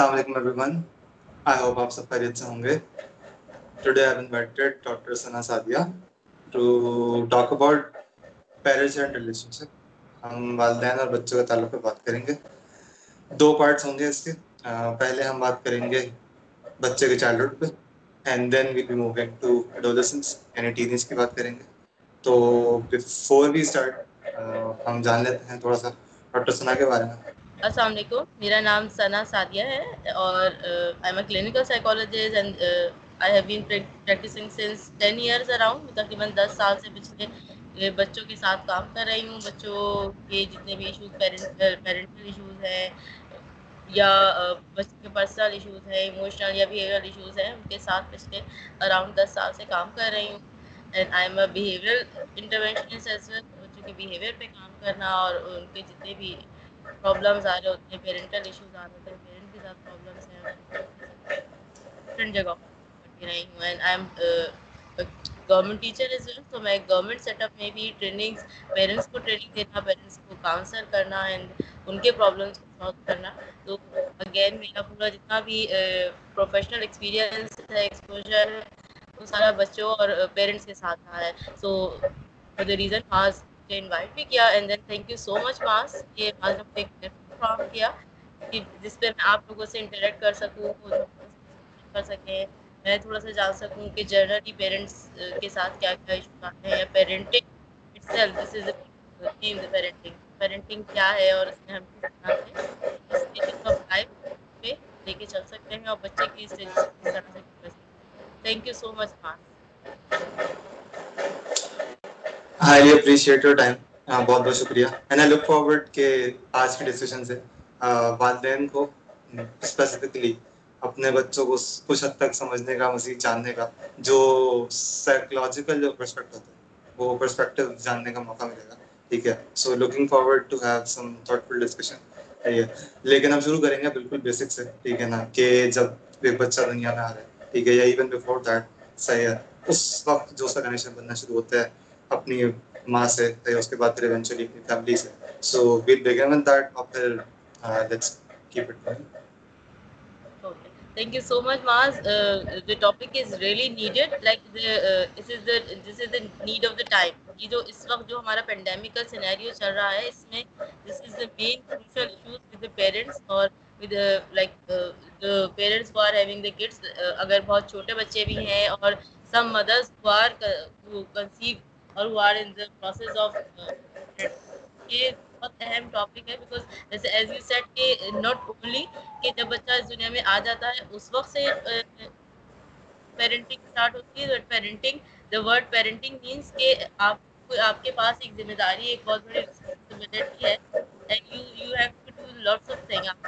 السلام علیکم every one I hope آپ سب خیریت سے ہوں گے today I invited doctor Sana Sadia to talk about parents and relationship ہم والدین اور بچوں کے تعلق پہ بات کریں گے دو پارٹس ہوں گے اس کے پہلے ہم بات کریں گے بچے کے چائلڈ ہوڈ پہ and then we be moving to adolescence یعنی ٹینیج کی بات کریں گے تو بفور وی اسٹارٹ ہم جان لیتے ہیں تھوڑا سا ڈاکٹر ثنا کے بارے میں السلام علیکم، میرا نام ثنا سعدیہ ہے اور I am a clinical psychologist and I have been practicing since ten years around تقریباً دس سال سے پچھلے بچوں کے ساتھ کام کر رہی ہوں۔ بچوں کے جتنے بھی ایشوز پیرنٹل ایشوز ہیں، یا بچوں کے پرسنل ایشوز ہیں ایموشنل یا بیہیویئر ایشوز ہیں، ان کے ساتھ پچھلے اراؤنڈ دس سال سے کام کر رہی ہوں۔ And I am a behaviour interventionist بچوں کے بیہیویئر پہ کام کرنا اور ان کے جتنے بھی پرابلمز آ رہے ہوتے ہیں پیرنٹل ایشوز آ رہے ہوتے ہیں پیرنٹ کے ساتھ پرابلمس ہیں ڈفرینٹ جگہ پڑھتی رہی ہوں and I am government teacher as well تو میں گورنمنٹ سیٹ اپ میں بھی ٹریننگس پیرنٹس کو ٹریننگ دینا پیرنٹس کو کاؤنسل کرنا اینڈ ان کے پرابلمس کو سالو کرنا تو اگین میرا پورا جتنا بھی پروفیشنل ایکسپیرینس ہے ایکسپوجر وہ سارا بچوں اور پیرنٹس کے ساتھ رہا ہے سو دا ریزن خاص مجھے انوائٹ بھی کیا and then thank you so much ماس یہ ماس نے مجھے ایک پلیٹ فارم کیا کہ جس پہ میں آپ لوگوں سے انٹریکٹ کر سکوں کر سکیں، میں تھوڑا سا جان سکوں کہ جنرلی پیرنٹس کے ساتھ کیا کیا ایشوز آتے ہیں یا parenting self this is theme parenting parenting کیا ہے اور اس میں ہم اس پہ لے کے چل سکتے ہیں اور بچے کی اس طرح سے thank you so much ma'am I appreciate your time بہت بہت شکریہ اینڈ آئی لک فارورڈ کہ آج کے ڈسکشن سے والدین کو اسپیسیفکلی اپنے بچوں کو کچھ حد تک سمجھنے کا مزید جاننے کا جو سائیکولوجیکل جو پرسپیکٹو ہوتا ہے وہ پرسپیکٹو جاننے کا موقع ملے گا ٹھیک ہے so looking forward to have some thoughtful discussion لیکن ہم شروع کریں گے بالکل بیسک سے ٹھیک ہے نا کہ جب ایک بچہ دنیا میں آ رہا ہے ٹھیک ہے یا ایون بفور دیٹ صحیح ہے اس وقت جو سا کا کنیکشن بننا شروع ہوتا ہے اپنی ماں سے اس کے بعد پھر ایونچولی اپنی فیملی سے so we'll begin with that اور پھر let's keep it going Thank you so much, Maz. Uh, the topic is really needed. Like the uh, this is the this is the need of the time. یہ جو اس وقت جو ہمارا pandemic کا scenario چل رہا ہے اس میں this is the main crucial issues with the parents اور with like the parents who are having the kids اگر بہت چھوٹے بچے بھی ہیں اور سم مدرس ہو آر کنسیو اور وہ are in the process of یہ بہت اہم ٹاپک ہے بیکاز جیسے ایز یو سیٹ کہ ناٹ اونلی کہ جب بچہ اس دنیا میں آ جاتا ہے اس وقت سے uh, پیرنٹنگ اسٹارٹ ہوتی ہے. But parenting the word parenting means کہ آپ کو آپ کے پاس ایک ذمہ داری، ایک بہت بڑی رسپانسبلٹی ہے. You you have to do lots of thing آپ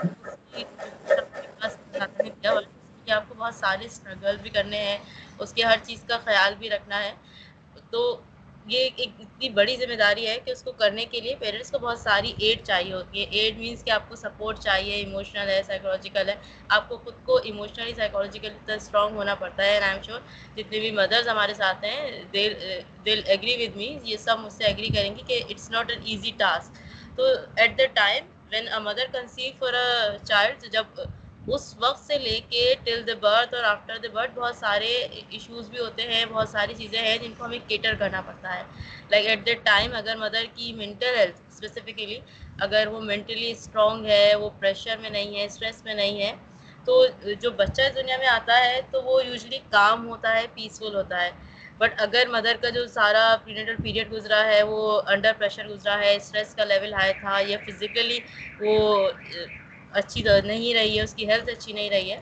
آپ کو بہت سارے اسٹرگل بھی کرنے ہیں. اس کے ہر چیز کا خیال بھی رکھنا ہے. تو یہ ایک اتنی بڑی ذمہ داری ہے کہ اس کو کرنے کے لیے پیرنٹس کو بہت ساری ایڈ چاہیے ہوتی ہے۔ ایڈ مینس کہ آپ کو سپورٹ چاہیے ایموشنل ہے سائیکولوجیکل ہے۔ آپ کو خود کو ایموشنلی سائیکولوجیکل اتنا اسٹرانگ ہونا پڑتا ہے اینڈ آئی ایم شیور جتنے بھی مدرز ہمارے ساتھ ہیں دل دل ایگری ود می یہ سب مجھ سے ایگری کریں گی کہ it's not an easy task تو at the time when a mother conceive for a child جب اس وقت سے لے کے ٹل دا برتھ اور آفٹر دا برتھ بہت سارے ایشوز بھی ہوتے ہیں، بہت ساری چیزیں ہیں جن کو ہمیں کیٹر کرنا پڑتا ہے۔ لائک ایٹ دا ٹائم اگر مدر کی مینٹل ہیلتھ اسپیسیفکلی اگر وہ مینٹلی اسٹرانگ ہے، وہ پریشر میں نہیں ہے اسٹریس میں نہیں ہے، تو جو بچہ اس دنیا میں آتا ہے تو وہ یوزلی کام ہوتا ہے پیسفل ہوتا ہے۔ بٹ اگر مدر کا جو سارا پرینٹل پیریڈ گزرا ہے، وہ انڈر پریشر گزرا ہے اسٹریس کا لیول ہائی تھا یا فزیکلی وہ اچھی نہیں رہی ہے، اس کی ہیلتھ اچھی نہیں رہی ہے،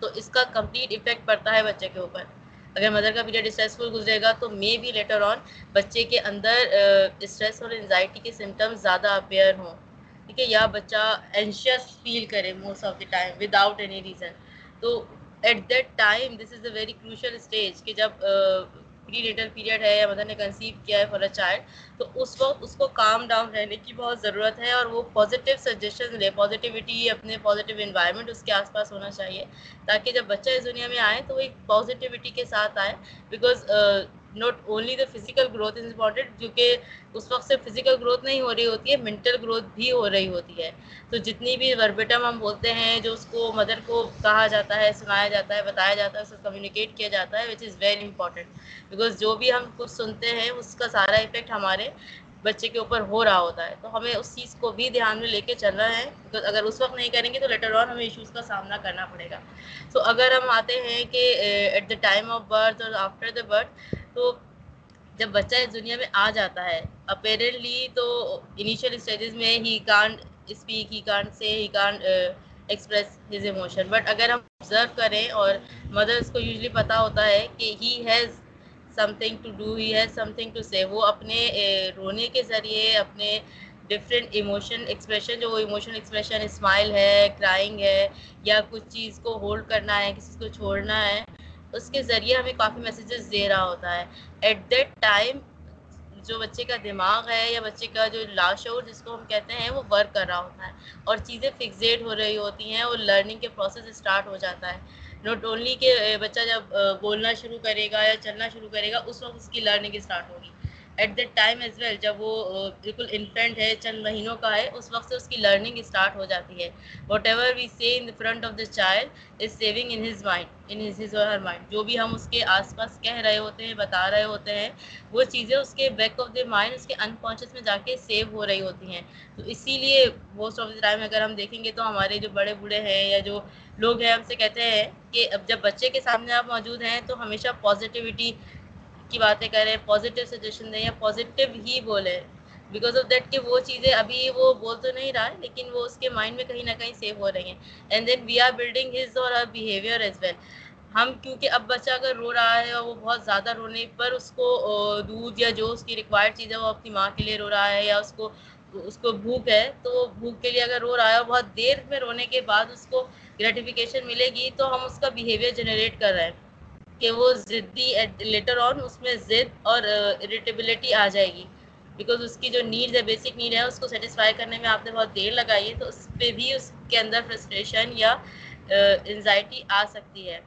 تو اس کا کمپلیٹ ایفیکٹ پڑتا ہے بچے کے اوپر۔ اگر مدر کا پیریڈ اسٹریسفل گزرے گا تو مے بی لیٹر آن بچے کے اندر اسٹریس اور انزائٹی کے سمٹمز زیادہ اپیئر ہوں۔ ٹھیک ہے، یا بچہ اینشیس فیل کرے most of the time without any reason تو at that time this is a very crucial stage کہ جب پری لیٹل پیریڈ ہے یا مدر نے کنسیو کیا ہے فار اے چائلڈ، تو اس وقت اس کو کام ڈاؤن رہنے کی بہت ضرورت ہے اور وہ پازیٹیو سجیشن لے پازیٹیوٹی اپنے پازیٹیو انوائرمنٹ اس کے آس پاس ہونا چاہیے تاکہ جب بچہ اس دنیا میں آئے تو وہ ایک پازیٹیوٹی کے ساتھ آئے because not only the physical growth is important کیونکہ اس وقت سے فزیکل گروتھ نہیں ہو رہی ہوتی ہے منٹل گروتھ بھی ہو رہی ہوتی ہے تو جتنی بھی وربیٹم ہم بولتے ہیں جو اس کو مدر کو کہا جاتا ہے سنایا جاتا ہے بتایا جاتا ہے اس کو کمیونیکیٹ کیا جاتا ہے which is very important because جو بھی ہم کچھ سنتے ہیں اس کا سارا افیکٹ ہمارے بچے کے اوپر ہو رہا ہوتا ہے تو ہمیں اس چیز کو بھی دھیان میں لے کے چلنا ہے اگر اس وقت نہیں کریں گے تو لیٹر آن ہمیں ایشوز کا سامنا کرنا پڑے گا تو اگر ہم آتے ہیں کہ at the time of birth اور آفٹر دا برتھ تو جب بچہ اس دنیا میں آ جاتا ہے اپیرنٹلی تو انیشیل اسٹیجز میں he can't speak he can't say he can't express his emotion but اگر ہم آبزرو کریں اور مدرس کو یوزلی پتہ ہوتا ہے کہ he has something to do he has something to say وہ اپنے uh, رونے کے ذریعے اپنے ڈفرینٹ ایموشن ایکسپریشن جو وہ ایموشن ایکسپریشن اسمائل ہے کرائنگ ہے یا کچھ چیز کو ہولڈ کرنا ہے، کسی کو چھوڑنا ہے اس کے ذریعے ہمیں کافی میسیجز دے رہا ہوتا ہے۔ ایٹ دیٹ ٹائم جو بچے کا دماغ ہے یا بچے کا جو لاشعور جس کو ہم کہتے ہیں، وہ ورک کر رہا ہوتا ہے۔ اور چیزیں فکسیڈ ہو رہی ہوتی ہیں، اور لرننگ کے پروسیس اسٹارٹ ہو جاتا ہے۔ ناٹ اونلی کہ بچہ جب بولنا شروع کرے گا یا چلنا شروع کرے گا، اس وقت اس کی لرننگ اسٹارٹ ہوگی at that time as well جب وہ بالکل انفینٹ ہے، چند مہینوں کا ہے، اس وقت سے اس کی لرننگ اسٹارٹ ہو جاتی ہے۔ Whatever we see in front of the child is saving in his mind in his or her mind جو بھی ہم اس کے آس پاس کہہ رہے ہوتے ہیں، بتا رہے ہوتے ہیں، وہ چیزیں اس کے بیک آف دا مائنڈ اس کے انکانشیس میں جا کے سیو ہو رہی ہوتی ہیں۔ تو اسی لیے موسٹ آف دا ٹائم اگر ہم دیکھیں گے تو ہمارے جو بڑے بوڑھے ہیں یا جو لوگ ہیں، ہم سے کہتے ہیں کہ اب جب بچے کے سامنے آپ موجود ہیں تو ہمیشہ پازیٹیوٹی کی باتیں کریں پازیٹیو سجیشن دیں یا پازیٹیو ہی بولیں بیکاز آف دیٹ کہ وہ چیزیں ابھی وہ بول تو نہیں رہا ہے لیکن وہ اس کے مائنڈ میں کہیں نہ کہیں سیو ہو رہی ہیں۔ And then we are building his or behaviour as well ہم، کیونکہ اب بچہ اگر رو رہا ہے اور وہ بہت زیادہ رونے پر اس کو دودھ یا جو اس کی ریکوائرڈ چیز ہے وہ اپنی ماں کے لیے رو رہا ہے یا اس کو اس کو بھوک ہے، تو وہ بھوک کے لیے اگر رو رہا ہے اور بہت دیر میں رونے کے بعد اس کو گریٹیفیکیشن ملے گی، تو ہم اس کا بیہیویئر جنریٹ کر رہے ہیں۔ کہ وہ ضدی لیٹر آن اس میں ضد اور اریٹیبلٹی آ جائے گی. بیکاز اس کی جو نیڈز ہے بیسک نیڈ ہے، اس کو سیٹسفائی کرنے میں آپ نے بہت دیر لگائی ہے، تو اس پہ بھی اس کے اندر فرسٹریشن یا انزائٹی آ سکتی ہے.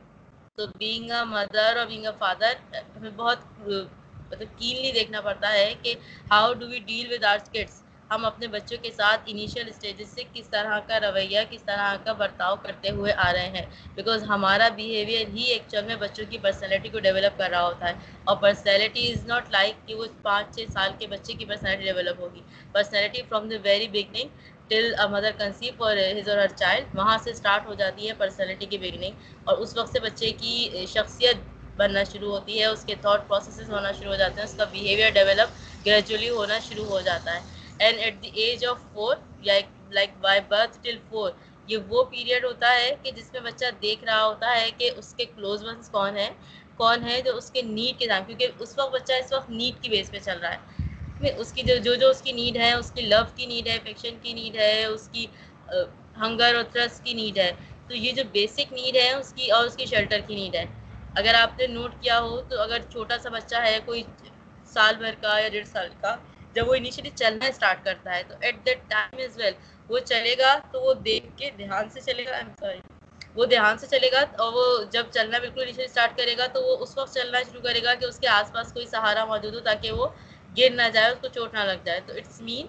تو being a mother or being a father ہمیں بہت مطلب کینلی دیکھنا پڑتا ہے کہ how do we deal with our kids ہم اپنے بچوں کے ساتھ انیشیل اسٹیجز سے کس طرح کا رویہ، کس طرح کا برتاؤ کرتے ہوئے آ رہے ہیں۔ بیکاز ہمارا بیہیویئر ہی ایکچوئل میں بچوں کی پرسنالٹی کو ڈیولپ کر رہا ہوتا ہے۔ اور پرسنالٹی از ناٹ لائک کہ وہ پانچ چھ سال کے بچے کی پرسنالٹی ڈیولپ ہوگی۔ Personality from the very beginning till mother conceive اور ہز اور ہر چائلڈ وہاں سے اسٹارٹ ہو جاتی ہے پرسنالٹی کی بگننگ اور اس وقت سے بچے کی شخصیت بننا شروع ہوتی ہے، اس کے تھاٹ پروسیسز ہونا شروع ہو جاتے ہیں، اس کا بیہیویئر ڈیولپ گریجولی ہونا شروع ہو جاتا ہے۔ And at the age of four یا like by birth till four یہ وہ پیریڈ ہوتا ہے کہ جس میں بچہ دیکھ رہا ہوتا ہے کہ اس کے کلوز ونس کون ہیں، کون ہے جو اس کے نیڈ کے دام، کیونکہ اس وقت بچہ اس وقت نیڈ کی بیس پہ چل رہا ہے۔ اس کی جو جو جو اس کی نیڈ ہے، اس کی لو کی نیڈ ہے افیکشن کی نیڈ ہے، اس کی ہنگر اور تھرس کی نیڈ ہے، تو یہ جو بیسک نیڈ ہے، اس کی اور اس کی شیلٹر کی نیڈ ہے۔ اگر آپ نے نوٹ کیا ہو تو اگر چھوٹا سا بچہ ہے، کوئی سال بھر کا یا ڈیڑھ سال کا جب وہ انیشلی چلنا اسٹارٹ کرتا ہے، تو at that time as well وہ چلے گا تو وہ دیکھ کے دھیان سے چلے گا سوری وہ دھیان سے چلے گا اور وہ جب چلنا بالکل انیشلی اسٹارٹ کرے گا تو وہ اس وقت چلنا شروع کرے گا کہ اس کے آس پاس کوئی سہارا موجود ہو تاکہ وہ گر نہ جائے، اس کو چوٹ نہ لگ جائے۔ تو it's mean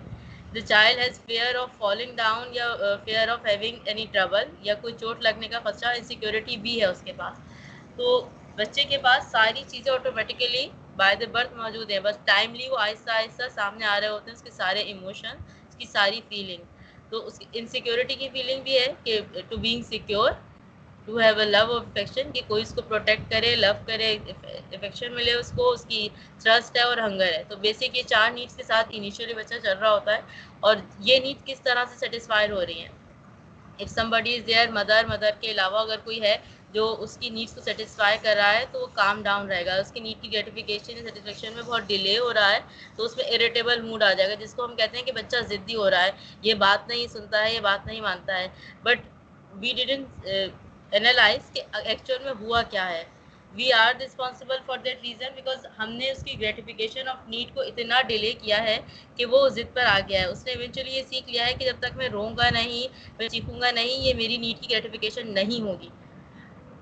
the child has fear of falling down یا fear of having any trouble یا کوئی چوٹ لگنے کا خدشہ انسیکیورٹی بھی ہے اس کے پاس۔ تو بچے کے پاس ساری چیزیں آٹومیٹیکلی بائی دا برتھ موجود ہیں۔ بس ٹائملی وہ آہستہ آہستہ سامنے آ رہے ہوتے ہیں، اس کے سارے ایموشن اس کی ساری فیلنگ تو اس کی انسیکیورٹی کی فیلنگ بھی ہے کہ to being secure to have a love of affection کہ کوئی اس کو پروٹیکٹ کرے لو کرے افیکشن ملے اس کو، اس کی ٹرسٹ ہے اور ہنگر ہے۔ تو بیسک یہ چار نیڈس کے ساتھ انیشیلی بچہ چل رہا ہوتا ہے اور یہ نیڈ کس طرح سے سیٹسفائی ہو رہی ہیں؟ If somebody is there mother mother کے علاوہ اگر کوئی ہے جو اس کی نیڈس کو سیٹسفائی کر رہا ہے تو وہ کام ڈاؤن رہے گا۔ اس کی نیڈ کی گریٹیفیکیشن سیٹسفیکشن میں بہت ڈیلے ہو رہا ہے تو اس میں اریٹیبل موڈ آ جائے گا، جس کو ہم کہتے ہیں کہ بچہ ضدی ہو رہا ہے۔ یہ بات نہیں سنتا ہے، یہ بات نہیں مانتا ہے۔ بٹ وی ڈیڈن انالائز کہ ایکچوئل میں ہوا کیا ہے۔ We are responsible for that reason because ہم نے اس کی گریٹیفیکیشن آف نیڈ کو اتنا ڈیلے کیا ہے کہ وہ ضد پر آ گیا ہے۔ اس نے ایونچولی یہ سیکھ لیا ہے کہ جب تک میں روں گا نہیں، میں چیخوں گا نہیں، یہ میری نیڈ کی گریٹیفیکیشن نہیں ہوگی۔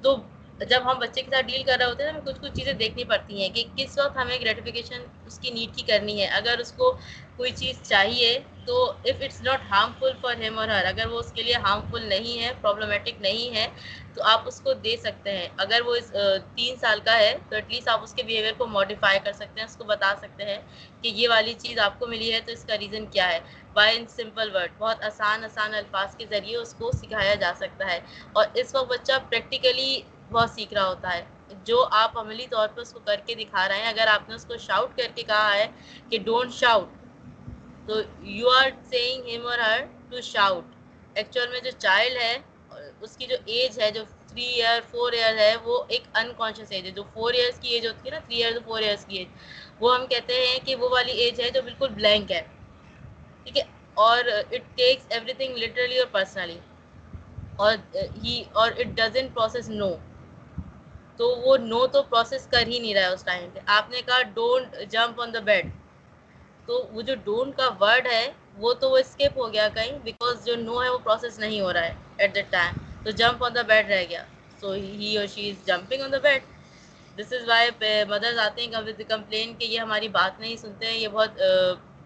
تو جب ہم بچے کے ساتھ ڈیل کر رہے ہوتے ہیں ہمیں کچھ کچھ چیزیں دیکھنی پڑتی ہیں کہ کس وقت ہمیں گریٹیفیکیشن اس کی نیڈ کی کرنی ہے۔ اگر اس کو کوئی چیز چاہیے تو if it's not harmful for him or her اگر وہ اس کے لیے ہارمفل نہیں ہے پرابلمٹک نہیں ہے، تو آپ اس کو دے سکتے ہیں۔ اگر وہ تین سال کا ہے، تو ایٹ لیسٹ آپ اس کے بیہیویئر کو ماڈیفائی کر سکتے ہیں، اس کو بتا سکتے ہیں کہ یہ والی چیز آپ کو ملی ہے تو اس کا ریزن کیا ہے۔ بائی ان سمپل ورڈ بہت آسان آسان الفاظ کے ذریعے اس کو سکھایا جا سکتا ہے۔ اور اس وقت بچہ پریکٹیکلی بہت سیکھ رہا ہوتا ہے۔ جو آپ عملی طور پہ اس کو کر کے دکھا رہے ہیں، اگر آپ نے اس کو شاؤٹ کر کے کہا ہے کہ ڈونٹ شاؤٹ تو یو آر سیئنگ ہم اور ہر ٹو شاؤٹ ایکچوئل میں جو چائلڈ ہے، اس کی جو ایج ہے، جو تھری ایئر فور ایئر ہے، وہ ایک انکانشیس ایج ہے۔ جو فور ایئرس کی ایج ہوتی ہے نا تھری ایئر فور ایئرس کی ایج وہ ہم کہتے ہیں کہ وہ والی ایج ہے جو بالکل بلینک ہے۔ ٹھیک ہے؟ اور it takes everything literally اور پرسنلی اور ہی اور اٹ ڈزنٹ پروسیس نو تو وہ نو تو پروسیس کر ہی نہیں رہا ہے اس ٹائم پہ۔ آپ نے کہا don't jump on the bed تو وہ جو ڈونٹ کا ورڈ ہے، وہ تو وہ اسکپ ہو گیا کہیں بیکاز جو نو ہے وہ پروسیس نہیں ہو رہا ہے ایٹ دا ٹائم تو جمپ آن دا بیڈ رہ گیا۔ سو ہی اور she is jumping on the bed this is why mothers آتے ہیں کمپلین کہ یہ ہماری بات نہیں سنتے ہیں، یہ بہت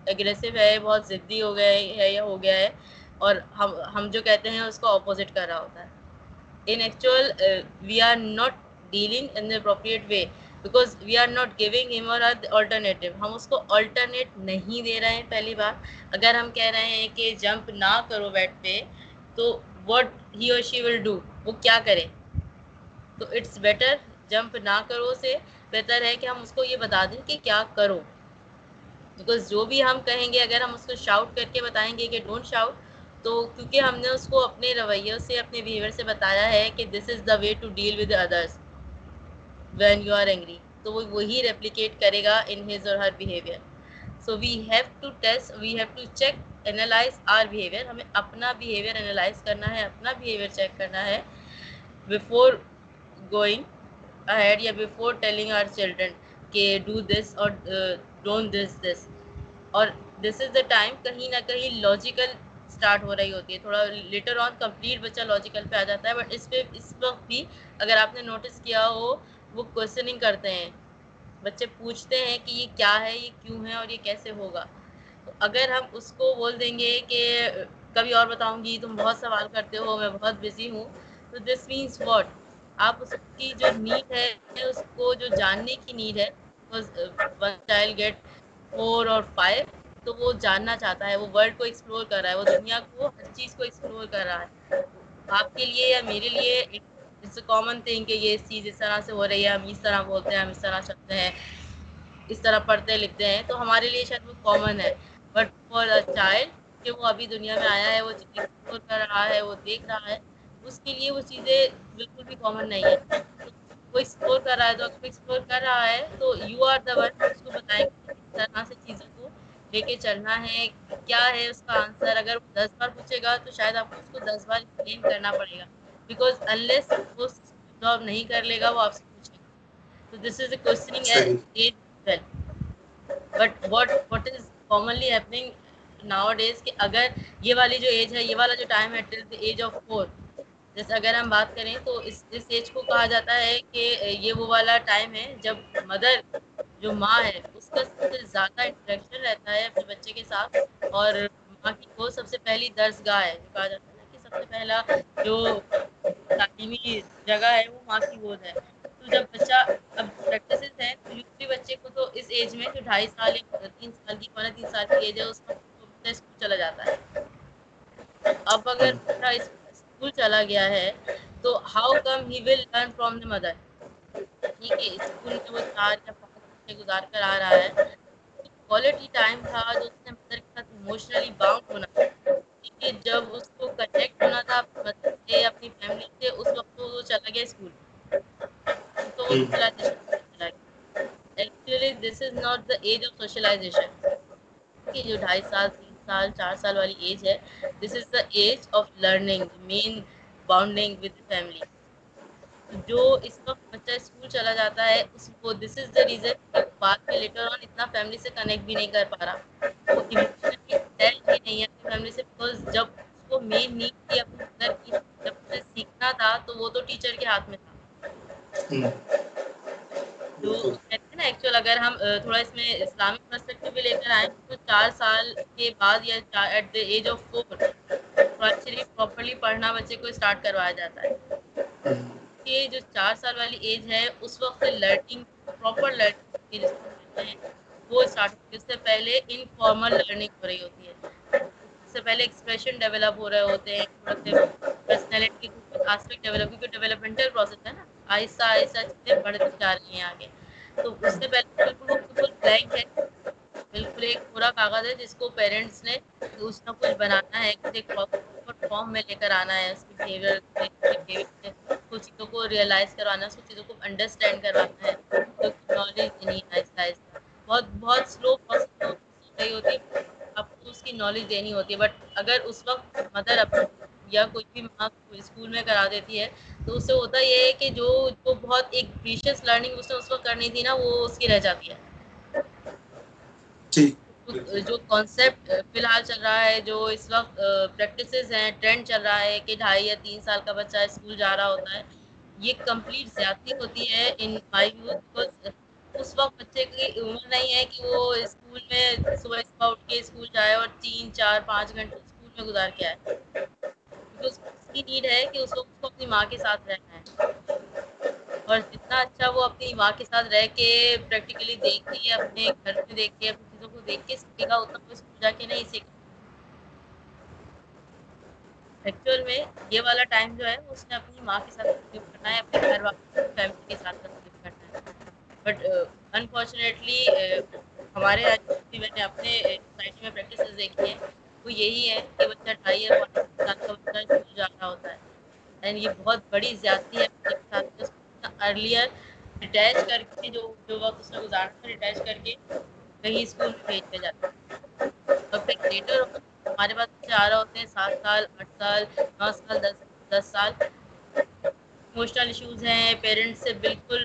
اگریسو ہے بہت ضدی ہو گیا ہے یا ہو گیا ہے۔ اور ہم ہم جو کہتے ہیں، اس کو اپوزٹ کر رہا ہوتا ہے۔ In actual we are not dealing in appropriate way because we are not giving him اور آلٹرنیٹیو ہم اس کو آلٹرنیٹ نہیں دے رہے ہیں، پہلی بار اگر ہم کہہ رہے ہیں کہ جمپ نہ کرو بیٹ پہ، تو واٹ ہی اور شی ول ڈو وہ کیا کرے؟ تو اٹس بیٹر جمپ نہ کرو سے بہتر ہے کہ ہم اس کو یہ بتا دیں کہ کیا کرو۔ بیکاز جو بھی ہم کہیں گے، اگر ہم اس کو شاؤٹ کر کے بتائیں گے کہ ڈونٹ شاؤٹ تو کیونکہ ہم نے اس کو اپنے رویوں سے، اپنے بیہیویئر سے بتایا ہے کہ this is the way to deal with others when you are angry تو وہ وہی ریپلیکیٹ کرے گا in his or her behaviour so we have to test we have to check analyse our behaviour ہمیں اپنا بیہیویئر انالائز کرنا ہے، اپنا behaviour check کرنا ہے بفور گوئنگ اہیڈ یا بفور ٹیلنگ آر چلڈرن کہ do this uh, or don't this this or this is the time کہیں نہ کہیں لاجیکل اسٹارٹ ہو رہی ہوتی ہے. تھوڑا لیٹر آن کمپلیٹ بچہ لاجیکل پہ آ جاتا ہے بٹ اس پہ، اس وقت بھی اگر آپ نے نوٹس کیا ہو وہ کوشچننگ کرتے ہیں۔ بچے پوچھتے ہیں کہ یہ کیا ہے، یہ کیوں ہے اور یہ کیسے ہوگا۔ اگر ہم اس کو بول دیں گے کہ کبھی اور بتاؤں گی، تم بہت سوال کرتے ہو، میں بہت بزی ہوں۔ تو دس مینس واٹ آپ اس کی جو نیڈ ہے، اس کو جو جاننے کی نیڈ ہے when child get four or five تو وہ جاننا چاہتا ہے، وہ ورلڈ کو ایکسپلور کر رہا ہے، وہ دنیا کو، ہر چیز کو ایکسپلور کر رہا ہے۔ آپ کے لیے یا میرے لیے اٹس اے کامن تھنگ کہ یہ چیز اس طرح سے ہو رہی ہے، ہم اس طرح بولتے ہیں، ہم اس طرح چلتے ہیں، اس طرح پڑھتے لکھتے ہیں۔ تو ہمارے لیے شاید وہ کامن ہے۔ بٹ فار اے چائلڈ کہ وہ ابھی دنیا میں آیا ہے، وہ چیز ایکسپلور کر رہا ہے، وہ دیکھ رہا ہے، اس کے لیے وہ چیزیں بالکل بھی کامن نہیں ہے وہ ایکسپلور کر رہا ہے، تو اگر وہ ایکسپلور کر رہا ہے تو یو آر دا ون اس کو بتائیں کہ اس طرح سے چیزوں کو لے کے چلنا ہے، کیا ہے اس کا آنسر اگر وہ دس بار پوچھے گا تو شاید آپ کو اس کو دس بار ایکسپلین کرنا پڑے گا۔ بیکاز انلیس وہ جاب نہیں کر لے گا وہ آپ سے پوچھے گا۔ تو this is a questioning age but what what is commonly happening nowadays کہ اگر یہ والی جو ایج ہے یہ والا جو ٹائم ہے till the age of four جیسے اگر ہم بات کریں تو اس اس ایج کو کہا جاتا ہے کہ یہ وہ والا ٹائم ہے جب مدر جو ماں ہے اس کا سب سے زیادہ انٹریکشن رہتا ہے اپنے بچے کے ساتھ اور ماں کی وہ سب سے پہلی درس گاہ ہے جو کہا جاتا ہے۔ سے پہلا جو تعلیمی جگہ ہے وہ ماں کی گود ہے۔ تو جب بچہ اب پریکٹسز ہیں تو یوزلی بچے کو تو اس ایج میں جو ڈھائی سال تین سال کی پونے تین سال کی ایج ہے اس وقت اسکول چلا جاتا ہے۔ اب اگر بچہ اسکول چلا گیا ہے تو how come he will learn from the mother ٹھیک ہے اسکول میں وہ چار یا پانچ گھنٹے گزار کر آ رہا ہے۔ کوالٹی ٹائم تھا جو اس نے مدر کے ساتھ ایموشنلی باؤنڈ ہونا۔ ٹھیک ہے جب اس کو کنیکٹ ہونا تھا سے اپنی فیملی سے اس وقت وہ چلا گیا اسکول۔ تو سوشلائزیشن چلا گیا۔ Actually this is not the age of socialisation کہ جو ڈھائی سال تین سال چار سال والی ایج ہے this is the age of learning main bonding with family جو اس وقت بچہ اسکول چلا جاتا ہے اس کو دس از دا ریزن بعد میں لیٹر آن اتنا فیملی سے کنیکٹ بھی نہیں کر پا رہا۔ وہ نہیں ہے اپنی فیملی سے بیکاز جب کو مین نیڈ تھی اپنی مدر کی جب اسے سیکھنا تھا تو وہ تو ٹیچر کے ہاتھ میں تھا۔ تو کہتے ہیں نا ایکچوئل اگر ہم تھوڑا اس میں اسلامک پرسپیکٹو بھی لے کر آئیں تو چار سال کے بعد یا at the age of four actually properly پڑھنا بچے کو اسٹارٹ کروایا جاتا ہے۔ یہ جو چار سال والی ایج ہے اس وقت سے لرننگ پراپر لرننگ وہ اسٹارٹ ہوتی ہے۔ اس سے پہلے انفارمل لرننگ ہو رہی ہوتی ہے۔ سے پہلے ایکسپریشن ڈیولپ ہو رہے ہوتے ہیں، تھوڑا سے پرسنالٹی آسپیکٹ ڈیولپ کیونکہ ڈیولپمنٹل پروسیس ہے نا۔ آہستہ آہستہ چیزیں بڑھتی جا رہی ہیں آگے۔ تو اس سے پہلے بالکل وہ بالکل بلینک ہے۔ بالکل ایک پورا کاغذ ہے جس کو پیرنٹس نے کچھ نہ کچھ بنانا ہے کسی فارم میں لے کر آنا ہے۔ اس کی بیہیویئر کچھ چیزوں کو ریئلائز کروانا ہے، کچھ چیزوں کو انڈرسٹینڈ کروانا ہے۔ نالج دینی آہستہ آہستہ۔ بہت بہت سلو پروسیس ہو رہی ہوتی۔ ہے آپ کو اس کی نالج دینی ہوتی ہے. بٹ اگر اس وقت مدر یا کوئی بھی ماں اسکول میں کرا دیتی ہے تو اس سے ہوتا یہ ہے کہ جو جو بہت ایک پریشیس لرننگ اس نے اس وقت کرنی تھی نا وہ اس کی رہ جاتی ہے. جی۔ جو کانسیپٹ فی الحال چل رہا ہے جو اس وقت پریکٹسز ہیں ٹرینڈ چل رہا ہے کہ ڈھائی یا تین سال کا بچہ اسکول جا رہا ہوتا ہے یہ کمپلیٹ زیادتی ہوتی ہے ان مائی اس وقت بچے کی عمر نہیں ہے کہ وہ اسکول میں صبح صبح اٹھ کے اسکول جائے اور تین، چار، پانچ گھنٹے اسکول میں گزار کے آئے۔ کیونکہ اس کی نیڈ ہے کہ اس وقت اس کو اپنی ماں کے ساتھ رہنا ہے۔ اور جتنا اچھا وہ اپنی ماں کے ساتھ رہ کے پریکٹیکلی دیکھ کے، اپنے گھر میں دیکھ کے، اپنی چیزوں کو دیکھ کے سیکھے گا، اتنا وہ اسکول جا کے نہیں سیکھا ایکچوئل میں یہ والا ٹائم جو ہے اس نے اپنی ماں کے ساتھ کرنا ہے، اپنے گھر والوں فیملی کے ساتھ کرنا ہے۔ بٹ انفارچونیٹلی uh, uh, ہمارے uh, میں نے اپنے سوسائٹی میں پریکٹسز دیکھی ہیں وہ یہی ہے کہ بچہ ڈھائی یا سال کا بچہ اسکول جا رہا ہوتا ہے۔ اینڈ یہ بہت بڑی زیادتی ہے بچے کے ساتھ ارلیئر اٹیچ کر کے جو جو وقت اس نے گزارنا تھا اٹیچ کر کے کہیں اسکول میں بھیج دیا جاتا ہے۔ اور پھر لیٹر ہمارے پاس بچے آ رہے ہوتے ہیں، سات سال، آٹھ سال، نو سال، دس دس سال۔ اموشنل ایشوز ہیں پیرنٹس سے بالکل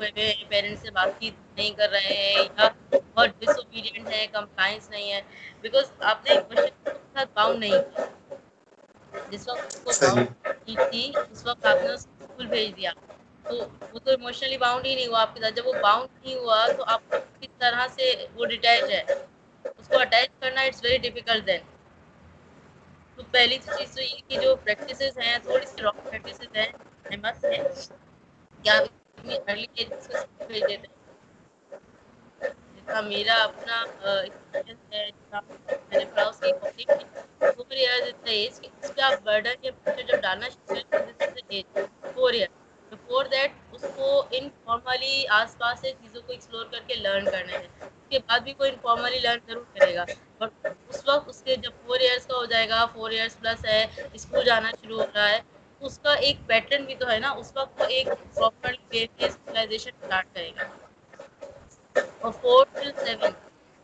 پیرنٹس سے بات چیت نہیں کر رہے ہیں یا بہت ڈس اوبیڈینٹ ہے کمپلائنس نہیں ہے۔ بیکاز آپ نے ساتھ باؤنڈ نہیں کیا۔ جس وقت اس کو باؤنڈ تھی اس وقت آپ نے اسکول بھیج دیا۔ تو وہ تو اموشنلی باؤنڈ ہی نہیں ہوا۔ آپ کے ساتھ جب وہ باؤنڈ نہیں ہوا تو آپ کس طرح سے وہ ڈیٹیچ ہے؟ اس کو اٹیچ کرنا اٹس ویری ڈیفیکلٹ دین تو پہلی چیز تو یہ کہ جو پریکٹسز ہیں تھوڑی سی رانگ پریکٹسز ہیں۔ فیمس ہے کیا اتنی ارلی کو بھیج دیتے ہیں جتنا میرا اپنا ایکسپیرینس ہے جتنا میں نے پڑھا اس کی فور ایئرز ایج کہ اس پہ آپ برڈن یا پریشر جب ڈالنا شروع age four year before that اس کو انفارملی آس پاس سے چیزوں کو ایکسپلور کر کے لرن کرنے ہیں اس کے بعد بھی کوئی انفارملی لرن ضرور کرے گا بٹ اس وقت اس کے جب فور ایئرس کا ہو جائے گا فور ایئرس پلس ہے اسکول جانا شروع ہو رہا ہے اس کا ایک پیٹرن بھی تو ہے نا، اس وقت وہ ایک پراپر وے اسٹارٹ کرے گا۔ اور فور ٹو سیون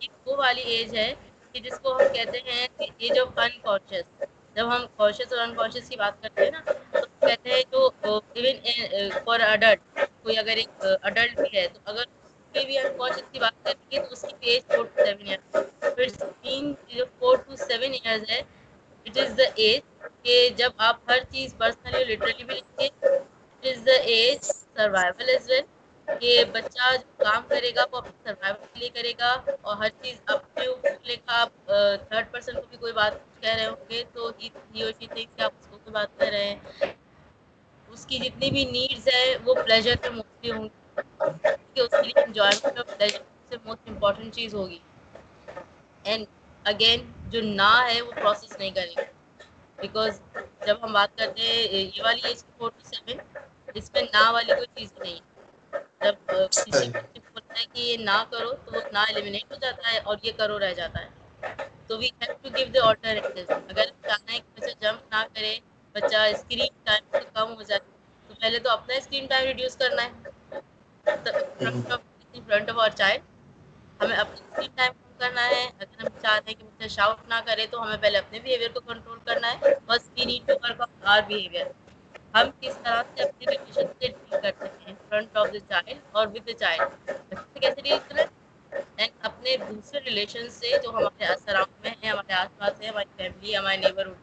یہ وہ والی ایج ہے کہ جس کو ہم کہتے ہیں کہ ایج آف انکانشیس جب ہم کانشیس اور انکانشیس کی بات کرتے ہیں نا، تو کہتے ہیں جو ایون فار اڈلٹ کوئی اگر ایک اڈلٹ بھی ہے، تو اگر اس بھی انکانشیس کی بات کریں گے تو اس کی age four to seven year پھر تین جو فور ٹو سیون ایئرز ہے اٹ از دا ایج کہ جب آپ ہر چیز پرسنلی لٹرلی بھی لیں گے it is the age survival as well کہ بچہ جو کام کرے گا، وہ اپنے سروائول کے لیے کرے گا اور ہر چیز اپنے اوپر لے کا آپ تھرڈ پرسن کو بھی کوئی بات کہہ رہے ہوں گے تو آپ اس کو کوئی بات کہہ رہے ہیں۔ اس کی جتنی بھی نیڈس ہے، وہ پلیجر پہ موسٹلی ہوں گی۔ اس کے لیے انجوائمنٹ اور پلیجر سے موسٹ امپورٹنٹ چیز ہوگی۔ اینڈ اگین جو نہ ہے وہ پروسیس نہیں کرے گا بیکاز جب ہم بات کرتے ہیں یہ والی ایج کی فور ٹو سیون اس میں نہ والی کوئی چیز نہیں ہے. جب کسی بولتا ہے کہ یہ نہ کرو تو وہ نہ ایلیمنیٹ ہو جاتا ہے اور یہ کرو رہ جاتا ہے. تو we have to give the alternative اگر چاہنا ہے کہ بچہ جمپ نہ کرے بچہ اسکرین ٹائم سے کم ہو جائے تو پہلے تو اپنا اسکرین ٹائم ریڈیوس کرنا ہے. ہوں، فرنٹ آف آور چائلڈ ہمیں اپنا اسکرین ٹائم کرنا ہے۔ اگر ہم چاہتے ہیں کہ بچہ شاؤٹ نہ کرے تو ہمیں پہلے اپنے بیہیویئر کو کنٹرول کرنا ہے بس we need to work on our behaviour ہم کس طرح سے اپنے ریلیشن سے ڈیل کرتے ہیں۔ فرنٹ آف دا چائلڈ اور ود دا چائلڈ بچے سے کیسے ڈیل کرنا ہے اینڈ اپنے دوسرے ریلیشن سے جو ہمارے سراؤنڈ میں ہیں، ہمارے آس پاس ہے ہماری فیملی ہمارے نیبرہڈ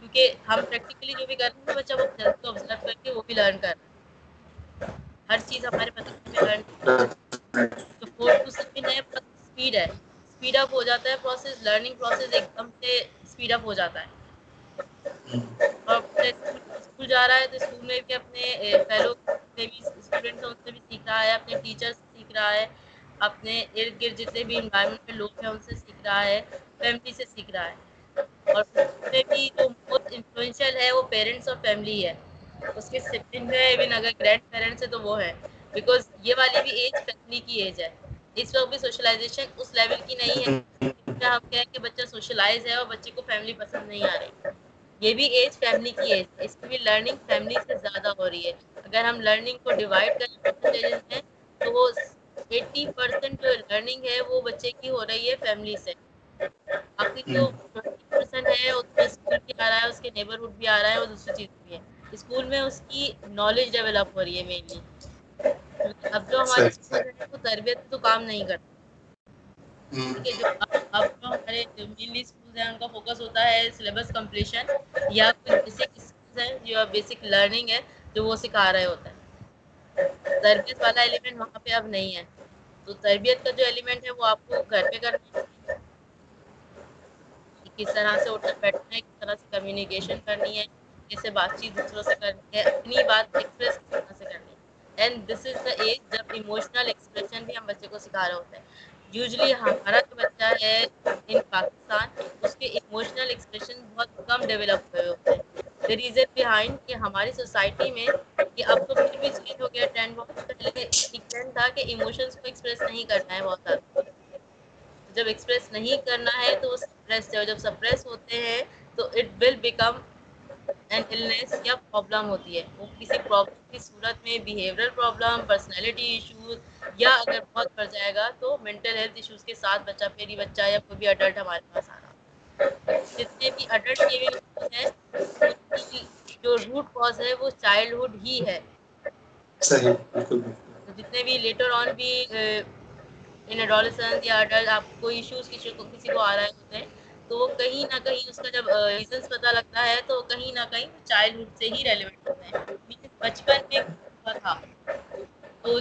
کیونکہ ہم پریکٹیکلی جو بھی کر رہے ہیں، بچہ وہ سیلف کو آبزرو کر کے وہ بھی لرن کر رہا ہے۔ ہر چیز ہمارے بچوں میں لرن تو فور ٹو سیون ہے اسپیڈ ہے۔ اسپیڈ اپ ہو جاتا ہے پروسیس لرننگ پروسیس ایک دم سے اسپیڈ اپ ہو جاتا ہے۔ اور اسکول جا رہا ہے تو اسکول میں بھی اپنے فیلو سے بھی اسٹوڈینٹس ہیں ان سے بھی سیکھ رہا ہے اپنے ٹیچر سے سیکھ رہا ہے اپنے ارد گرد جتنے بھی انوائرمنٹ میں لوگ ہیں ان سے سیکھ رہا ہے فیملی سے سیکھ رہا ہے۔ اور اس میں بھی جو موسٹ انفلوئنشیل ہے وہ پیرنٹس اور فیملی ہے۔ اس کے سبلنگ ہے ایون اگر گرینڈ پیرنٹس ہے تو وہ ہے بیکاز یہ والی بھی ایج فیملی کی ایج ہے۔ اس وقت بھی سوشلائزیشن اس لیول کی نہیں ہے۔ ہم کہیں کہ بچہ سوشلائز ہے اور بچے کو فیملی پسند نہیں آ رہی۔ یہ بھی ایج فیملی کی ایج اس کی بھی لرننگ فیملی سے زیادہ ہو رہی ہے۔ اگر ہم لرننگ کو ڈیوائڈ کریں پرسنٹیجز میں تو وہ ایٹی پرسینٹ جو لرننگ ہے، وہ بچے کی ہو رہی ہے فیملی سے۔ باقی جو ٹوینٹی پرسینٹ ہے، اس میں اسکول بھی آ رہا ہے، اس کے نیبرہڈ بھی آ رہا ہے اور دوسری چیز بھی ہے۔ اسکول میں اس کی نالج ڈیولپ ہو رہی ہے مینلی اب جو ہمارے وہ تربیت تو کام نہیں ٹھیک ہے جو اب جو ہمارے مینلی اسکول ہیں ان کا فوکس ہوتا ہے سلیبس کمپلیشن یا پھر بیسک اسکلز ہیں جو بیسک لرننگ ہے جو وہ سکھا رہے ہوتے ہیں۔ تربیت والا ایلیمنٹ وہاں پہ اب نہیں ہے۔ تو تربیت کا جو ایلیمنٹ ہے وہ آپ کو گھر پہ کرنا ہے۔ کس طرح سے اٹھنا بیٹھنا ہے کس طرح سے کمیونیکیشن کرنی ہے کیسے بات چیت دوسروں سے کرنی ہے اپنی بات ایکسپریس کس طرح سے کرنی ہے۔ And this is the age جب ایموشنل ایکسپریشن بھی ہم بچے کو سکھا رہے ہوتے ہیں یوزلی ہمارا جو بچہ ہے ان پاکستان اس کے ایموشنل ایکسپریشن بہت کم ڈیولپ ہوئے ہوتے ہیں ریزن بہائنڈ کہ ہماری سوسائٹی میں کہ اب تو پھر بھی چینج ہو گیا ٹرینڈ بہت پہلے ایک ٹرینڈ تھا کہ ایموشنس کو ایکسپریس نہیں کرنا ہے بہت زیادہ جب ایکسپریس نہیں کرنا ہے تو وہ سپریس جب سپریس ہوتے ہیں تو it will become an illness یا پرابلم ہوتی ہے۔ وہ کسی پرابلم کی صورت میں بیہیورل پرابلم پرسنالٹی ایشوز یا اگر بہت بڑھ جائے گا تو مینٹل ہیلتھ ایشوز کے ساتھ بچہ پھر ہی بچہ یا کوئی بھی اڈلٹ ہمارے پاس آ رہا۔ جتنے بھی اڈلٹ کے ہیں ان کی جو روٹ کاز ہے وہ چائلڈ ہوڈ ہی ہے۔ صحیح بالکل جتنے بھی لیٹر آن بھی انڈسنس یا اڈلٹ آپ کو ایشوز کسی کو آ رہے ہوتے ہیں تو وہ کہیں نہ کہیں اس کا جب ریزنس پتا لگتا ہے تو کہیں نہ کہیں چائلڈ ہوڈ سے ہی ریلیونٹ ہوتے ہیں۔ بچپن میں ہوا تھا۔ تو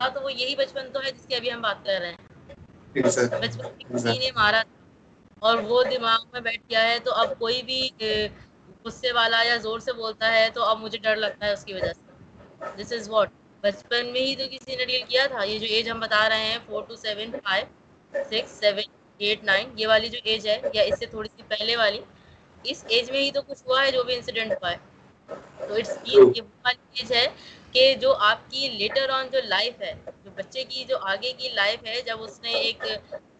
تھا تو وہ یہی بچپن تو ہے جس کی ابھی ہم بات کر رہے ہیں۔ بچپن میں کسی نے مارا تھا اور وہ دماغ میں بیٹھ گیا ہے تو اب کوئی بھی غصے والا یا زور سے بولتا ہے تو اب مجھے ڈر لگتا ہے اس کی وجہ سے۔ دس از واٹ بچپن میں ہی تو کسی نے ڈیل کیا تھا؟ یہ جو ایج ہم بتا رہے ہیں four two seven five six seven eight nine یہ والی جو ایج ہے یا اس سے تھوڑی سی پہلے والی اس ایج میں ہی تو کچھ ہوا ہے جو بھی انسیڈنٹ ہوا ہے۔ تو اٹس یہ والی ایج ہے کہ جو آپ کی لیٹر آن جو لائف ہے جو بچے کی جو آگے کی لائف ہے جب اس نے ایک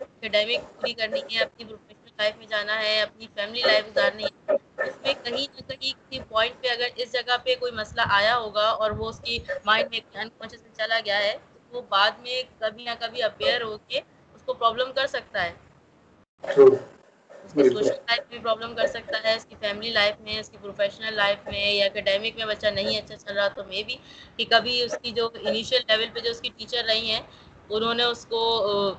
اکیڈیمک پوری کرنی ہے اپنی پروفیشنل لائف میں جانا ہے اپنی فیملی لائف گزارنی ہے اس میں کہیں نہ کہیں کسی پوائنٹ پہ اگر اس جگہ پہ کوئی مسئلہ آیا ہوگا اور وہ اس کی مائنڈ میں انکانشیس میں چلا گیا ہے تو وہ بعد میں کبھی نہ کبھی اویئر ہو کے اس کو پرابلم کر سکتا ہے۔ اس کی سوشل لائف میں پرابلم کر سکتا ہے اس کی فیملی لائف میں اس کی پروفیشنل لائف میں یا اکیڈیمک میں بچہ نہیں اچھا چل رہا تو مے بی کہ کبھی اس کی جو انیشیل لیول پہ جو اس کی ٹیچر رہی ہیں انہوں نے اس کو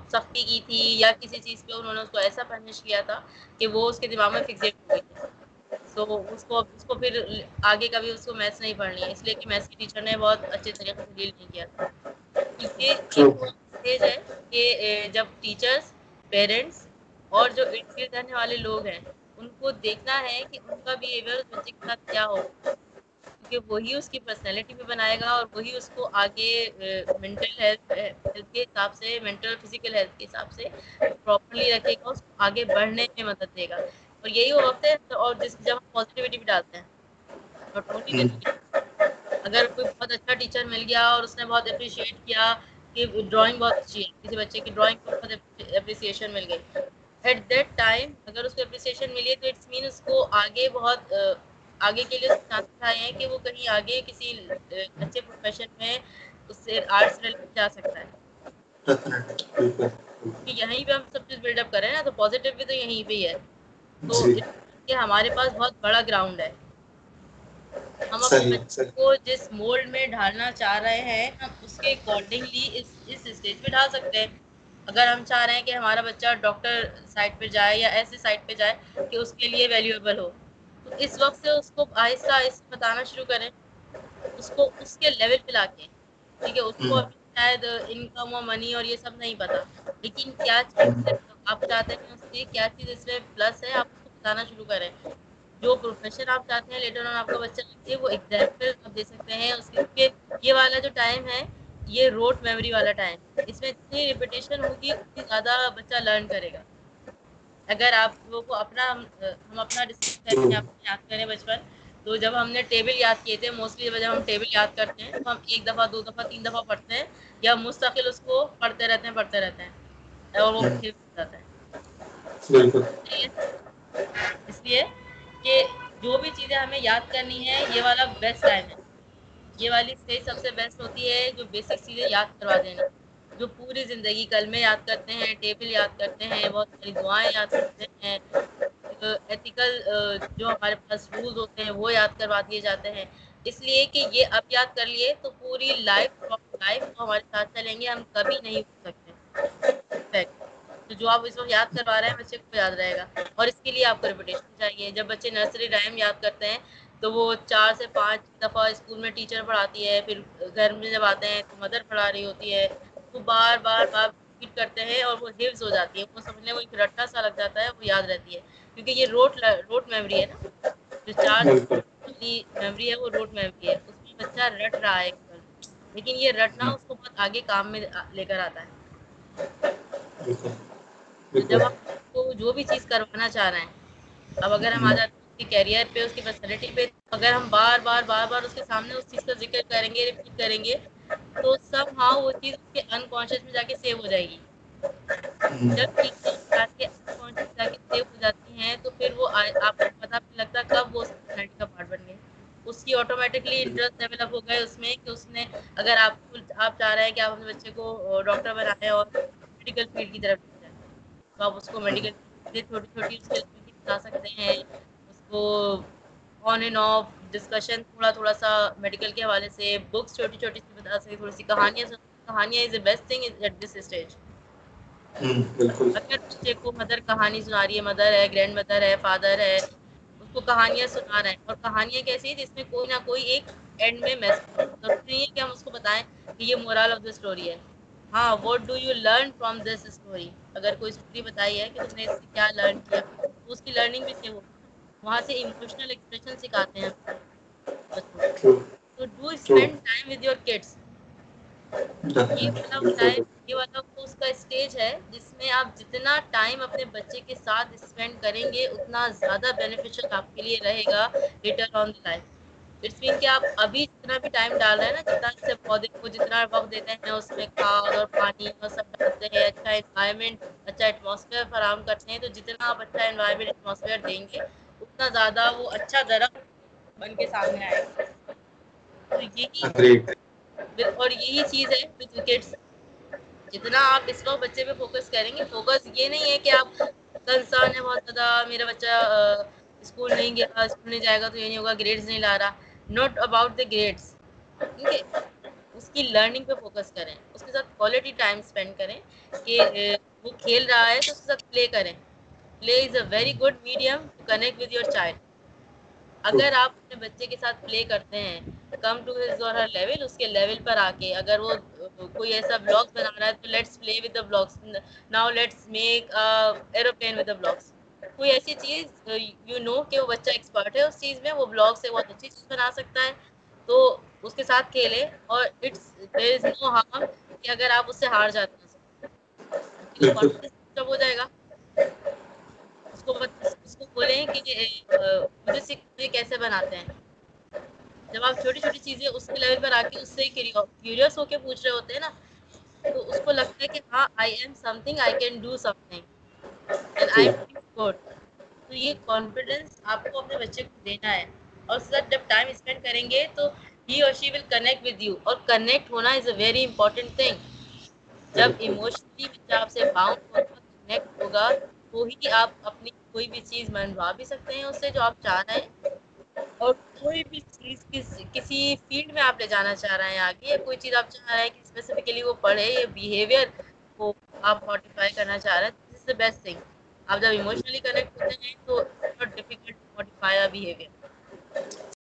سختی کی تھی یا کسی چیز پہ انہوں نے اس کو ایسا پرنش کیا تھا کہ وہ اس کے دماغ میں فکسیٹ ہو گئی تھی۔ سو اس کو اس کو پھر آگے کبھی اس کو میتھس نہیں پڑھنی ہے اس لیے کہ میتھس کی ٹیچر نے بہت اچھے طریقے سے ڈیل نہیں کیا تھا۔ یہ اسٹیج ہے کہ جب ٹیچرس پیرنٹس اور جو ارد گرد رہنے والے لوگ ہیں ان کو دیکھنا ہے کہ ان کا بیہیویئر اس بچے کے ساتھ کیا ہوگا کیونکہ وہی اس کی پرسنالٹی بھی بنائے گا اور وہی اس کو آگے مینٹل ہیلتھ ہیلتھ کے حساب سے مینٹل فزیکل ہیلتھ کے حساب سے پراپرلی رکھے گا اس کو آگے بڑھنے میں مدد دے گا۔ اور یہی وہ وقت ہے اور جس جب ہم پازیٹیوٹی بھی ڈالتے ہیں۔ اگر کوئی بہت اچھا ٹیچر مل گیا اور اس نے بہت اپریشیٹ کیا کہ ڈرائنگ بہت اچھی ہے کسی بچے کی ڈرائنگ کو بہت اپریسیشن مل گئی۔ ایٹ دیٹ ٹائم اگر اس کو اپریسیشن ملی تو اٹس مین اس کو آگے بہت آگے کے لیے چانسز آئے ہیں کہ وہ کہیں آگے کسی اچھے پروفیشن میں اس سے آرٹس ریلیٹڈ جا سکتا ہے۔ یہیں پہ ہم سب چیز بلڈ اپ کر رہے ہیں نا تو پازیٹیو بھی تو یہیں پہ ہی ہے۔ تو کہ ہمارے پاس بہت بڑا گراؤنڈ ہے۔ ہم اپنے بچوں کو جس مولڈ میں ڈھالنا چاہ رہے ہیں ہم اس کے اکارڈنگلی اس اس اسٹیج پہ ڈھال سکتے ہیں۔ اگر ہم چاہ رہے ہیں کہ ہمارا بچہ ڈاکٹر سائڈ پہ جائے یا ایسے سائڈ پہ جائے کہ اس کے لیے ویلیویبل ہو تو اس وقت سے اس کو آہستہ آہستہ بتانا شروع کریں۔ اس کو اس کے لیول پہ لا کے ٹھیک ہے؟ اس کو شاید انکم اور منی اور یہ سب نہیں پتا۔ لیکن کیا چیز آپ چاہتے ہیں اس سے کیا چیز اس میں پلس ہے؟ آپ اس کو بتانا شروع کریں۔ جو پروفیشن آپ چاہتے ہیں لیٹر آن آپ کا بچہ لگے وہ ایگزامپل آپ دے سکتے ہیں۔ اس کے یہ والا جو ٹائم ہے یہ روٹ میموری والا ٹائم اس میں جتنی ریپیٹیشن ہوگی اتنی زیادہ بچہ لرن کرے گا. اگر آپ لوگوں کو اپنا ہم اپنا ڈسکس کریں یاد کریں بچپن تو جب ہم نے ٹیبل یاد کیے تھے موسٹلی جب ہم ٹیبل یاد کرتے ہیں تو ہم ایک دفعہ دو دفعہ تین دفعہ پڑھتے ہیں یا مستقل اس کو پڑھتے رہتے ہیں پڑھتے رہتے ہیں اور وہ۔ پھر جاتا ہے اس لیے کہ جو بھی چیزیں ہمیں یاد کرنی ہے یہ والا بیسٹ ٹائم ہے۔ یہ والی اسٹیج سب سے بیسٹ ہوتی ہے جو بیسک چیزیں یاد کروا دینا۔ جو پوری زندگی کل میں یاد کرتے ہیں ٹیبل یاد کرتے ہیں، بہت ساری دعائیں یاد کرتے ہیں۔ ایتھیکل جو ہمارے پاس رولز ہوتے ہیں، وہ یاد کروا دیے جاتے ہیں۔ اس لیے کہ یہ اب یاد کر لیے تو پوری لائف لائف وہ ہمارے ساتھ چلیں گے، ہم کبھی نہیں ہو سکتے۔ تو جو آپ اس وقت یاد کروا رہے ہیں، بچے کو یاد رہے گا۔ اور اس کے لیے آپ کو ریپوٹیشن چاہیے۔ جب بچے نرسری رائم یاد کرتے ہیں تو وہ چار سے پانچ دفعہ اسکول میں ٹیچر پڑھاتی ہے پھر گھر میں جب آتے ہیں تو مدر پڑھا رہی ہوتی ہے وہ بار بار بار ریپیٹ کرتے ہیں اور وہ حفظ ہو جاتی ہے وہ سمجھنے وہ ایک رٹا سا لگ جاتا ہے وہ یاد رہتی ہے کیونکہ یہ روٹ روٹ میموری ہے نا جو چار میموری ہے وہ روٹ میموری ہے اس میں بچہ رٹ رہا ہے لیکن یہ رٹنا اس کو بہت آگے کام میں لے کر آتا ہے۔ جب ہم کو جو بھی چیز کروانا چاہ رہے ہیں اب اگر ہم آ جاتے کے کیریئر پہ اس کی پرسنالٹی پہ۔ اگر ہم بار بار بار بار اس کے سامنے اس چیز کا ذکر کریں گے ریپیٹ کریں گے تو سب ہاں وہ چیز اس کے انکانشیس میں جا کے سیو ہو جائے گی۔ جب چیزیں کے انکانشیس جا کے سیو ہو جاتی ہیں تو پھر وہ آپ کو پتہ بھی لگتا کب وہ اس پرسنالٹی کا پارٹ بن گئے۔ اس کی آٹومیٹکلی انٹرسٹ ڈیولپ ہو گئے اس میں کہ اس نے اگر آپ آپ چاہ رہے ہیں کہ آپ اپنے بچے کو ڈاکٹر بنائیں اور میڈیکل فیلڈ کی طرف تو آپ اس کو میڈیکل چھوٹی چھوٹی اسکل بھی بتا سکتے ہیں۔ آن اینڈ آف ڈسکشن تھوڑا تھوڑا سا میڈیکل کے حوالے سے بکس چھوٹی چھوٹی سی بتا سکتے تھوڑی سی کہانیاں کہانیاں is a best thing at this stage اگر بچے کو مدر کہانی سنا رہی ہے مدر ہے گرینڈ مدر ہے فادر ہے اس کو کہانیاں سنا رہے ہیں اور کہانیاں کیسی ہیں جس میں کوئی نہ کوئی ایک اینڈ میں میسج ضروری نہیں ہے کہ ہم اس کو بتائیں کہ یہ مورال آف دا اسٹوری ہے۔ ہاں what do you learn from this story اگر کوئی اسٹوری بتائی ہے کہ تم نے اس سے کیا لرن کیا اس کی لرننگ بھی سیو ہوگی؟ وہاں سے ایموشنل ایکسپریشن سکھاتے ہیں۔ تو do spend time with your kids یہ والا ٹائم یہ والا اس کا اسٹیج ہے جس میں آپ جتنا ٹائم اپنے بچے کے ساتھ اسپینڈ کریں گے اتنا زیادہ بینیفیشیل آپ کے لیے رہے گا later on the life it's mean کہ آپ ابھی جتنا بھی ٹائم ڈال رہے ہیں نا جتنا سے پودے کو جتنا وقت دیتے ہیں اس میں کھاد اور پانی اور سب ڈالتے ہیں اچھا انوائرمنٹ اچھا ایٹماسفیئر فراہم کرتے ہیں۔ تو جتنا آپ اچھا انوائرمنٹ ایٹماسفیئر دیں گے اتنا زیادہ وہ اچھا درخت بن کے سامنے آئے تو یہی اور یہی چیز ہے وتھ وکٹس جتنا آپ اس وقت بچے پہ فوکس کریں گے فوکس یہ نہیں ہے کہ آپ کنسرن ہے بہت زیادہ میرا بچہ اسکول نہیں گیا اسکول نہیں جائے گا تو یہ نہیں ہوگا گریڈس نہیں لا رہا۔ ناٹ اباؤٹ دا گریڈس ٹھیک ہے اس کی لرننگ پہ فوکس کریں اس کے ساتھ کوالٹی ٹائم اسپینڈ کریں کہ وہ کھیل رہا ہے تو اس کے ساتھ پلے کریں۔ Play is a very good medium to connect with your child اگر آپ اپنے بچے کے ساتھ پلے کرتے ہیں come to his or Hare level اس کے لیول پر آ کے اگر وہ کوئی ایسا بلاگس بنا رہا ہے تو let's play with the blocks now let's make aeroplane with the blocks کوئی ایسی چیز یو نو کہ وہ بچہ ایکسپرٹ ہے اس چیز میں وہ بلاگ سے بہت اچھی چیز بنا سکتا ہے تو اس کے ساتھ کھیلے اور it's there is no harm کہ اگر آپ اس سے ہار جاتے ہیں ہو جائے گا کو اس کو بولیں کہ مجھے کیسے بناتے ہیں؟ جب آپ چھوٹی چھوٹی چیزیں اس کے لیول پر آ کے اس سے کیوریس ہو کے پوچھ رہے ہوتے ہیں نا تو اس کو لگتا ہے کہ ہاں I am something I can do something and I good تو یہ کانفیڈینس آپ کو اپنے بچے کو دینا ہے اور ساتھ جب ٹائم اسپینڈ کریں گے تو ہی اور she will connect with you اور کنیکٹ ہونا is a very important thing جب ایموشنلی بچہ آپ سے باؤنڈ ہوگا کنیکٹ ہوگا تو ہی آپ اپنی کوئی بھی چیز منوا بھی سکتے ہیں اس سے جو آپ چاہ رہے ہیں۔ اور کوئی بھی چیز کسی فیلڈ میں آپ لے جانا چاہ رہے ہیں آگے یا کوئی چیز آپ چاہ رہے ہیں کہ اسپیسیفکلی وہ پڑھے یا بیہیویئر کو آپ ماڈیفائی کرنا چاہ رہے ہیں دس از دا بیسٹ تھنگ آپ جب ایموشنلی کنیکٹ ہوتے ہیں تو not difficult to modify behaviour